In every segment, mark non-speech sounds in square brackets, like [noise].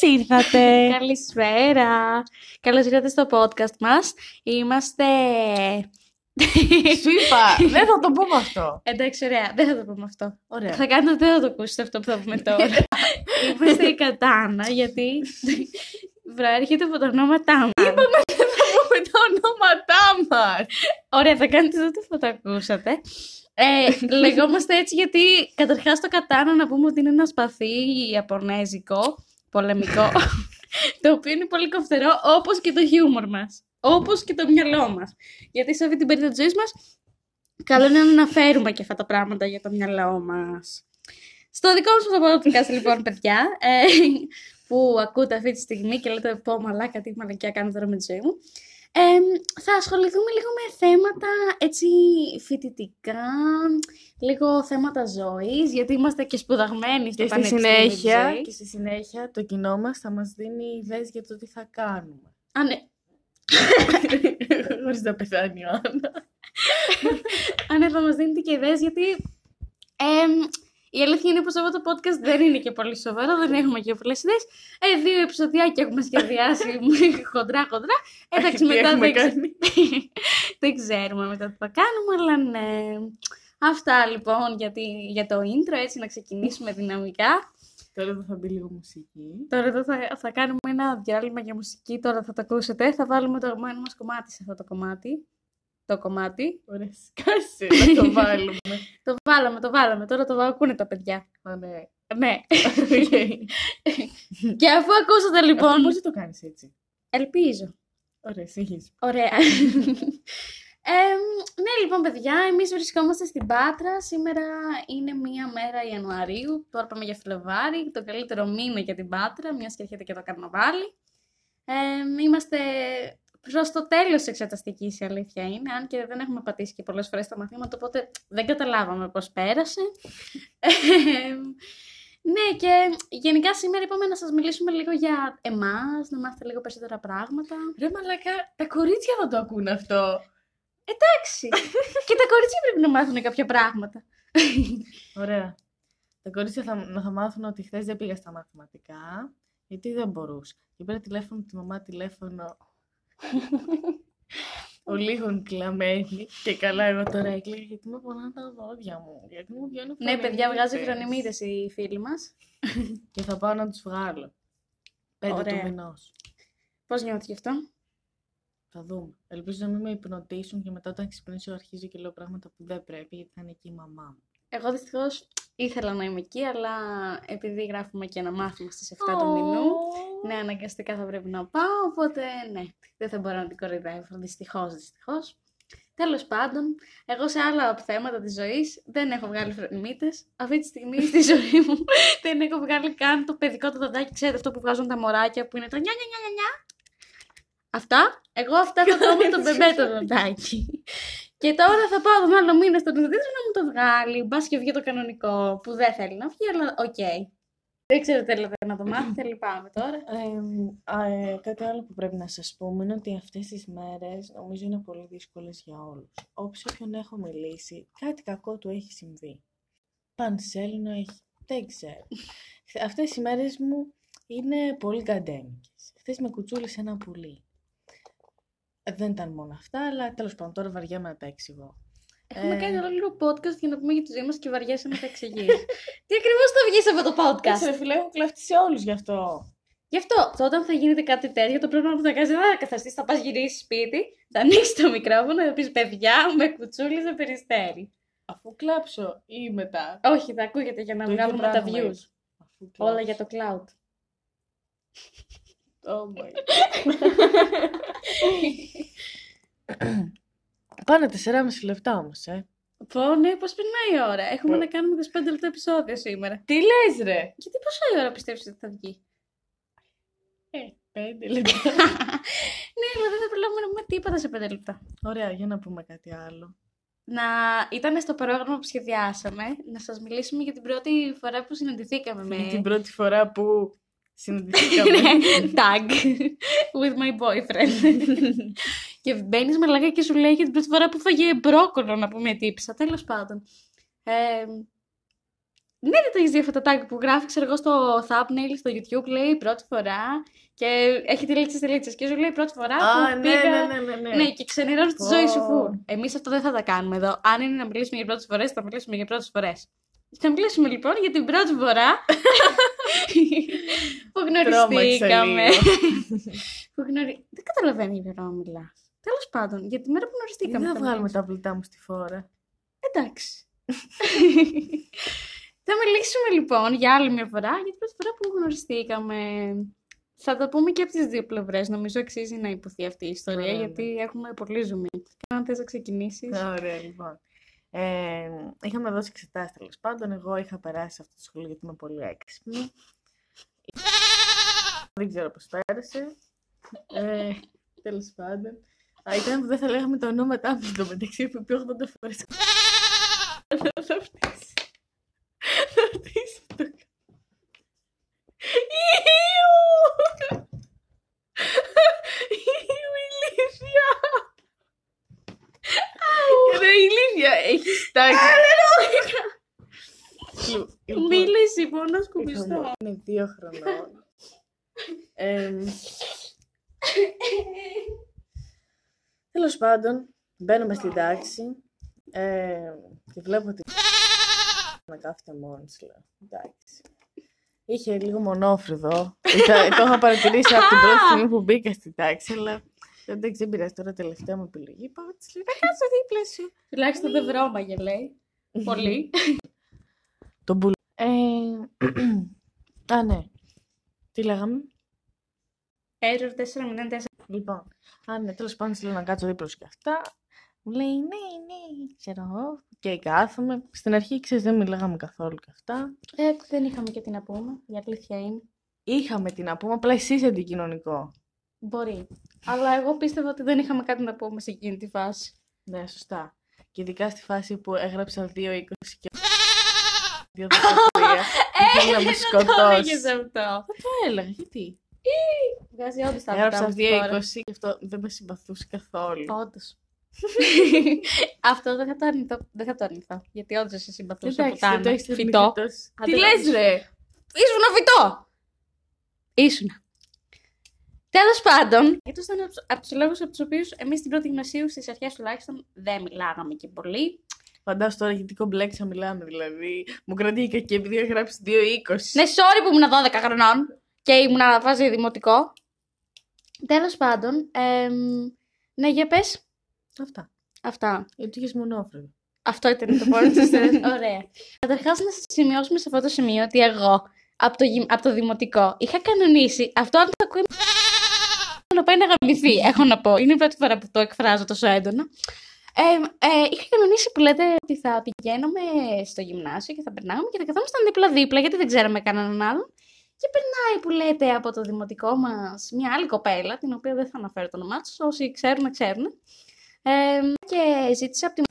Καλώς ήρθατε. [laughs] Καλησπέρα. Καλώς ήρθατε στο podcast μας. Είμαστε. Σου είπα, δεν θα το πούμε αυτό. Εντάξει, ωραία. Δεν θα το πούμε αυτό. Ωραία. Θα κάνετε, δεν θα το ακούσετε αυτό που θα πούμε τώρα. [laughs] Είμαστε η Κατάνα, γιατί προέρχεται από τα ονόματά μας. Δεν θα πούμε τα ονόματά μας. Ωραία, θα κάνετε τότε που το ακούσατε. Ε, λεγόμαστε έτσι γιατί καταρχάς το Κατάνα να πούμε ότι είναι ένα σπαθί ιαπωνέζικο, πολεμικό, [laughs] το οποίο είναι πολύ κοφτερό όπως και το χιούμορ μας, όπως και το μυαλό μας. Γιατί σε αυτή την περίοδο της ζωής μας καλό είναι να αναφέρουμε και αυτά τα πράγματα για το μυαλό μας. Στο δικό μας το podcast λοιπόν παιδιά, ε, που ακούτε αυτή τη στιγμή και λέτε πω μαλάκα τι μαλακιά κάνω τώρα με τη ζωή μου, ε, θα ασχοληθούμε λίγο με θέματα έτσι φοιτητικά, λίγο θέματα ζωής, γιατί είμαστε και σπουδαγμένοι στο Και στη πανεπιστήμιο της συνέχεια, ζωής. και στη συνέχεια το κοινό μας θα μας δίνει ιδέες για το τι θα κάνουμε. Α, ναι. Χωρίς να πεθάνει η Άννα. Α, ναι, θα μας δίνετε και ιδέες, γιατί εμ, η αλήθεια είναι πως αυτό το podcast δεν είναι και πολύ σοβαρό, δεν έχουμε και πολλές ιδέες. Ε, δύο επεισοδιάκια έχουμε σχεδιάσει [laughs] χοντρά χοντρά. Εντάξει, Τι μετά έχουμε δεν, ξε- κάνει; [laughs] δεν ξέρουμε μετά τι θα κάνουμε, αλλά ναι. Αυτά λοιπόν για, τη- για το intro, έτσι να ξεκινήσουμε δυναμικά. Τώρα εδώ θα μπει λίγο μουσική. Τώρα εδώ θα, θα κάνουμε ένα διάλειμμα για μουσική, τώρα θα το ακούσετε. Θα βάλουμε το αγαπημένο μας κομμάτι σε αυτό το κομμάτι. Το κομμάτι. Ωραία, σκάσε να το βάλουμε. [laughs] Το βάλαμε, το βάλαμε. Τώρα το ακούνε τα παιδιά. Α, ναι. Ναι. [laughs] Οκ. [laughs] Και αφού ακούσατε Αυτό λοιπόν. πώς το κάνεις έτσι. Ελπίζω. Ωραία, συνεχίζει. Ωραία. Ε, ναι, λοιπόν, παιδιά, εμείς βρισκόμαστε στην Πάτρα. Σήμερα είναι μία μέρα Ιανουαρίου. Τώρα πάμε για Φλεβάρι, το καλύτερο μήνα για την Πάτρα, μιας και έρχεται και το καρναβάλι. Ε, είμαστε προς το τέλος της εξεταστικής, η αλήθεια είναι, αν και δεν έχουμε πατήσει και πολλές φορές τα μαθήματα, οπότε δεν καταλάβαμε πώς πέρασε. Ε, ναι, και γενικά σήμερα είπαμε να σας μιλήσουμε λίγο για εμάς, να μάθετε λίγο περισσότερα πράγματα. Ρε μαλάκα, τα κορίτσια θα το ακούνε αυτό. Εντάξει. [laughs] και τα κορίτσια πρέπει να μάθουν κάποια πράγματα. Ωραία. Τα κορίτσια θα, θα μάθουν ότι χθες δεν πήγα στα μαθηματικά, γιατί δεν μπορούσα. Και πήρα τηλέφωνο τη μαμά τηλέφωνο. [laughs] ο λίγων κλαμμένη. Και καλά, εγώ τώρα έκλαιγα γιατί με πονάνε τα δόντια μου. Γιατί μου βγαίνουν ναι, παιδιά, βγάζει φρονιμίδες. φρονιμίδες η φίλη μας. Και θα πάω να τους βγάλω. Πέντε Ωραία. του μηνός. Πώς νιώθεις γι' αυτό; Θα δούμε. Ελπίζω να μην με υπνοτήσουν και μετά όταν ξυπνήσω αρχίζω και λέω πράγματα που δεν πρέπει, γιατί θα είναι εκεί η μαμά μου. Εγώ δυστυχώς ήθελα να είμαι εκεί, αλλά επειδή γράφουμε και ένα μάθημα στις 7 του Ω. μηνού, ναι, αναγκαστικά θα πρέπει να πάω, οπότε ναι, δεν θα μπορώ να την κοροϊδεύω, δυστυχώς, δυστυχώς. Τέλος πάντων, εγώ σε άλλα θέματα της ζωής δεν έχω βγάλει φρονιμίτες. Αυτή τη στιγμή στη [laughs] ζωή μου δεν έχω βγάλει καν το παιδικό το δοντάκι, ξέρετε αυτό που βγάζουν τα μωράκια που είναι το νιά νιά νιά νιά νιά. Αυτά, εγώ αυτά έχω ακόμα το μπεμπέ το δοντάκι. Και τώρα θα πάω τον άλλο μήνα στον οδοντίατρο να μου το βγάλει. Μπας και βγει το κανονικό που δεν θέλει να βγει, αλλά οκ. Δεν ξέρω τι θέλετε να το μάθετε, [clears throat] λυπάμαι τώρα. Ε, α, ε, κάτι άλλο που πρέπει να σας πούμε είναι ότι αυτές τις μέρες νομίζω είναι πολύ δύσκολες για όλους. Όποιος όποιον έχω μιλήσει, κάτι κακό του έχει συμβεί. Πανσέλινο έχει, δεν ξέρω. [laughs] Αυτές οι μέρες μου είναι πολύ γκαντέμικες. Χθες με κουτσούλησε ένα πουλί. Ε, Δεν ήταν μόνο αυτά, αλλά τέλος πάντων τώρα βαριέμαι να τα εξηγώ. Έχουμε Ε. κάνει ολόκληρο podcast για να πούμε για τη ζωή μας και βαριέσαι να τα εξηγείς. [laughs] Τι ακριβώς θα βγεις σε αυτό το Κάτσε, podcast. ρε φίλε, έχω κλαφτεί σε όλους γι' αυτό. Γι' αυτό, το όταν θα γίνεται κάτι τέτοιο, το πρώτο που θα κάνει δεν θα καθαστεί, θα πας γυρίσεις σπίτι, θα ανοίξεις το μικρόφωνο, θα πεις παιδιά, με κουτσούλησε περιστέρι. Αφού κλάψω ή μετά. Όχι, θα ακούγεται για να Το ίδιο βγάλουμε τα πράγμα views. είναι. Αφού Όλα κλάψω. για το cloud. Oh my [laughs] Πάνε 4,5 λεπτά όμως, ε. Πω, ναι, πώς περνάει η ώρα. Έχουμε Πω. να κάνουμε 25 λεπτά επεισόδιο σήμερα. Τι λες ρε! Γιατί πόσα η ώρα πιστεύεις ότι θα βγει; Ε, 5 λεπτά. [laughs] ναι, αλλά δεν θα προλάβουμε να πούμε τίποτα σε 5 λεπτά. Ωραία, για να πούμε κάτι άλλο. Να ήταν στο πρόγραμμα που σχεδιάσαμε να σας μιλήσουμε για την πρώτη φορά που συναντηθήκαμε με... Είναι την πρώτη φορά που συναντηθήκαμε. [laughs] Ναι, tag with my boyfriend. και μπαίνεις μαλάκα και σου λέει για την πρώτη φορά που φάγε μπρόκολο να πούμε τύψα. Τέλος πάντων. Ε, Ναι, δεν το έχεις δει αυτό το tag που γράφεις, ξέρω εγώ, στο thumbnail στο YouTube, λέει πρώτη φορά και έχει τελίτσε τελίτσες. Και σου λέει πρώτη φορά Α, που ναι, πήγα. ναι, ναι, ναι, ναι. Ναι, και ξενερώνεις τη Πω. ζωή σου φουλ. Εμείς αυτό δεν θα τα κάνουμε εδώ. Αν είναι να μιλήσουμε για πρώτες φορές, θα μιλήσουμε για πρώτες φορές. Θα μιλήσουμε λοιπόν για την πρώτη φορά που γνωριστήκαμε. λίγο. [laughs] που γνωρι... Δεν καταλαβαίνω για ποιο μιλά. Τέλος πάντων, για τη μέρα που Γιατί γνωριστήκαμε. δεν θα θα βγάλουμε μιλήσουμε. τα πλητά μου στη φόρα; Εντάξει. [laughs] θα μιλήσουμε λοιπόν για άλλη μια φορά για την πρώτη φορά που γνωριστήκαμε. Θα το πούμε και από τις δύο πλευρές. Νομίζω αξίζει να υποθεί αυτή η ιστορία Ωραία, ναι. γιατί έχουμε πολύ ζουμί. Και αν θες να ξεκινήσεις. Ωραία, λοιπόν. Ε, είχαμε δώσει εξετάσεις τέλος πάντων. Εγώ είχα περάσει σε αυτό το σχολείο γιατί είμαι πολύ έξυπνη. Δεν ξέρω πώς πέρασε. Ε, τέλος πάντων. Α, ήταν που δεν θα λέγαμε τα ονόματά μου στο μεταξύ που πει 80 φορές. Θα φτύσει. Θα φτύσει το. Ιου! Ιου, ηλίθεια! Ρε ηλίθεια, έχει τάξει. Λοιπόν, Μίλησε μόνο σκουπιστό. Είναι δύο χρονών. [laughs] Εμ, Τέλος πάντων, μπαίνουμε στην τάξη ε, και βλέπω ότι να κάθεται μόνη της, λέω. Εντάξει. Είχε λίγο μονόφρυδο. Ήταν- το είχα παρατηρήσει από την πρώτη στιγμή που μπήκα στην τάξη, αλλά εντάξει, δεν πειράζει τώρα τελευταία μου επιλογή. Πάω τη λέω, να κάτσω δίπλα σου. Τουλάχιστον δεν βρώμαγε, λέει. Πολύ. Το μπουλ. Ε, [clears throat] α, ναι. Τι λέγαμε; Error 404. Λοιπόν, α, ναι, τέλος πάντων, της λέω να κάτσω δίπλα σου και αυτά. Μου λέει, ναι, ναι, ξέρω εγώ. Και κάθομαι. Στην αρχή, ξέρεις, δεν μιλάγαμε καθόλου και αυτά. Ε, δεν είχαμε και τι να πούμε. Η αλήθεια είναι. Είχαμε τι να πούμε, απλά εσύ είσαι αντικοινωνικό. Μπορεί. Αλλά εγώ πίστευα ότι δεν είχαμε κάτι να πούμε σε εκείνη τη φάση. Ναι, σωστά. Και ειδικά στη φάση που έγραψα 2-20 και [laughs] 2-13. Ήθελε να με το σκοτώσεις. έλεγες αυτό. Το έλεγα, γιατί; Βγάζει όντως τα Έγραψα αυτά μου 2-20 και αυτό δεν με συμπαθούσε καθόλου. Όντως. αυτό δεν θα το αρνηθώ. Δεν θα το αρνηθώ. Γιατί όντως σε συμπαθούσα από Εντάξει, δεν το τα έχεις φυτό. αρνηθεί τόσο. Άντε, Τι λες ρε; Ήσουν φυτό! Ήσουν. Τέλος πάντων, αυτό ήταν από τους λόγους από τους οποίους εμείς στην πρώτη γυμνασίου, στις αρχές τουλάχιστον, δεν μιλάγαμε και πολύ. Φαντάσου τώρα γιατί κομπλέξα μιλάμε, δηλαδή. Μου κρατήκα και επειδή είχα γράψει 2-20. Ναι, sorry που ήμουν 12 χρονών και ήμουν να βάζει δημοτικό. Τέλος πάντων, εμ, ναι, για πες. Αυτά. Αυτά. Γιατί είχες μονόφρυδο. Αυτό ήταν το πρώτο της ιστορίας. Ωραία. Καταρχάς, να σας σημειώσουμε σε αυτό το σημείο ότι εγώ από το, γυμ- από το δημοτικό είχα κανονίσει αυτό αν το ακούει να πάει να γαμηθεί, έχω να πω. Είναι η πρώτη φορά που το εκφράζω τόσο έντονα. Ε, ε, είχα κανονίσει που λέτε ότι θα πηγαίνουμε στο γυμνάσιο και θα περνάμε και θα καθόμασταν δίπλα-δίπλα γιατί δεν ξέραμε κανέναν άλλον. Και περνάει που λέτε από το δημοτικό μας μια άλλη κοπέλα, την οποία δεν θα αναφέρω το όνομά της, όσοι ξέρουν, ξέρουν. Ε, και ζήτησε από τη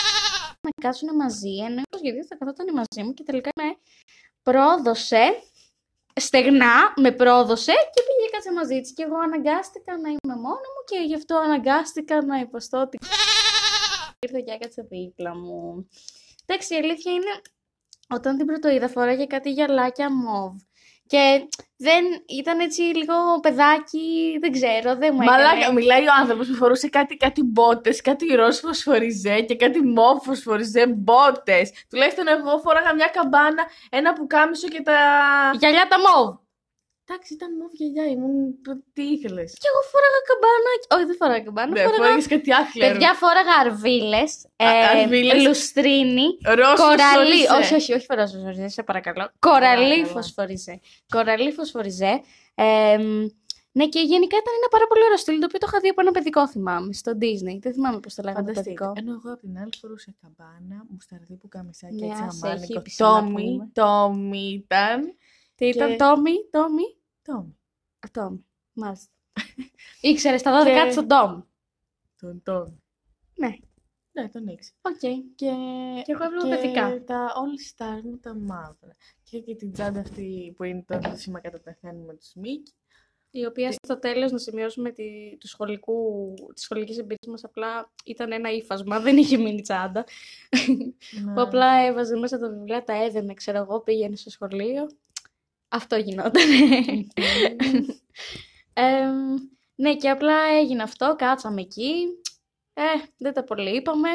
[laughs] να κάτσουν μαζί, ενώ το σχεδίο θα καθόταν μαζί μου και τελικά με πρόδωσε, στεγνά με πρόδωσε και πήγε και κάτσε μαζί της και εγώ αναγκάστηκα να είμαι μόνο μου και γι' αυτό αναγκάστηκα να υποστώ ότι [laughs] [laughs] ήρθε και έκατσε δίπλα μου. Εντάξει, η αλήθεια είναι, όταν την πρωτοείδα φοράγε κάτι γυαλάκια μοβ και δεν ήταν έτσι λίγο παιδάκι, δεν ξέρω, δεν μου Μαλάκα, έκανε. μιλάει ο άνθρωπος που φορούσε κάτι, κάτι μπότες, κάτι ροζ φωσφοριζέ και κάτι μοβ φωσφοριζέ μπότες. Τουλάχιστον εγώ φόραγα μια καμπάνα, ένα πουκάμισο και τα. Γυαλιά τα μοβ. Εντάξει, ήταν μοβ γυαλιά, ήμουν. Τι ήθελες. Και εγώ φόραγα καμπάνα. Όχι, δεν φοράγα καμπάνα. Ναι, φόραγα... φόραγες κάτι άθλιο. Παιδιά, φόραγα αρβίλες. αρβίλες. λουστρίνη. Ροζ Κοραλί. φωσφοριζέ. Όχι, όχι, όχι φορά φωσφοριζέ, σε παρακαλώ. Κοραλί Παρακαλώ. φωσφοριζέ. Κοραλί φωσφοριζέ. Ε, ναι, και γενικά ήταν ένα πάρα πολύ ωραίο στυλ, το οποίο το είχα δει από ένα παιδικό, θυμάμαι, στο Disney. Δεν θυμάμαι πώς το λέγανε το Φανταστείτε. παιδικό. Ενώ εγώ από την άλλη φορούσα καμπάνα, μουσταρδί που καμισάκι Ναι, έτσι άσε, αμάνικο. χύπησε να Τόμι, πούμε. Τόμι ήταν. Τι ήταν, και- Τόμι, Τόμι; Τόμι. Α, Τόμι. Μάλιστα. [laughs] Ήξερες τα 12 Και- της τον Τόμι; Τον Τόμι. Ναι. Ναι, τον ήξερα. Οκ. Και, Και εγώ έβλεπα και παιδικά. τα All Stars μου τα μαύρα. Και και την τσάντα αυτή που είναι το σήμα κατατεθέν με τους Μίκη. η οποία στο τέλος να σημειώσουμε τη, του σχολικού, της σχολικής εμπειρίας μας απλά ήταν ένα ύφασμα, δεν είχε μείνει τσάντα. Ναι. Που απλά έβαζε μέσα τα βιβλία, τα έδενε, ξέρω εγώ, πήγαινε στο σχολείο. Αυτό γινόταν. Εμ, ναι, και απλά έγινε αυτό, κάτσαμε εκεί. Ε, δεν τα πολύ είπαμε.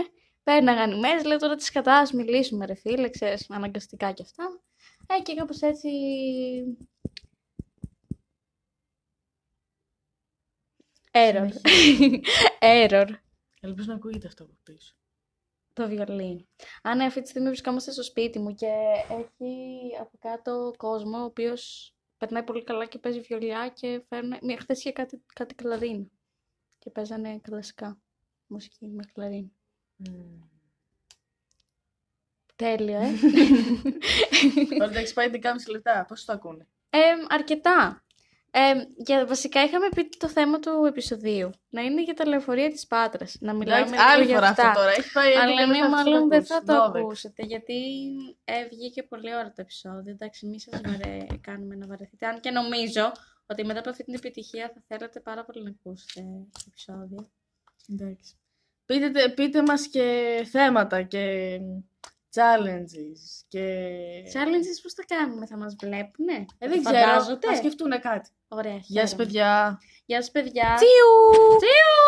Πέρναγαν οι μέρες, λέω τώρα τις κατά, ας μιλήσουμε ρε φίλε, ξέρεις, αναγκαστικά και αυτά. Ε, και κάπως έτσι... Error. [laughs] Error. Ελπίζω να ακούγεται αυτό από πίσω. Το βιολί. Α, ναι, αυτή τη στιγμή βρισκόμαστε στο σπίτι μου και έχει από κάτω κόσμο ο οποίος περνάει πολύ καλά και παίζει βιολιά και φέρνει. Μια χθες είχε κάτι, κάτι κλαρίνα. Και παίζανε κλασικά μουσική με κλαρίνα. Τέλεια, ε. Τώρα εντάξει πάει 11,5 λεπτά. Πώς το ακούνε; Ε, αρκετά. Ε, για, βασικά είχαμε πει το θέμα του επεισοδίου. Να είναι για τα λεωφορεία της Πάτρας. Να μιλάμε Εντάξει, λίγο άλλη για φορά αυτά. αυτό τώρα. Έχει πάει 11 Αλλά ναι, λεπτά, μάλλον αυτό δεν ακούς. θα το 12. ακούσετε, γιατί ε, βγήκε πολύ ώρα το επεισόδιο. Εντάξει, μη σας βαρε... κάνουμε να βαρεθείτε. Αν και νομίζω ότι μετά από αυτή την επιτυχία θα θέλατε πάρα πολύ να ακούσετε το επεισόδιο. Εντάξει. Πείτε, τε- πείτε μας και θέματα και challenges και... Challenges πώς θα κάνουμε, θα μας βλέπουνε; Ε, δεν ξέρω, Φαντάζονται; θα σκεφτούν κάτι. Ωραία, Γεια σας χαίρομαι. παιδιά. Γεια σας παιδιά. Τσιου! Τσιου!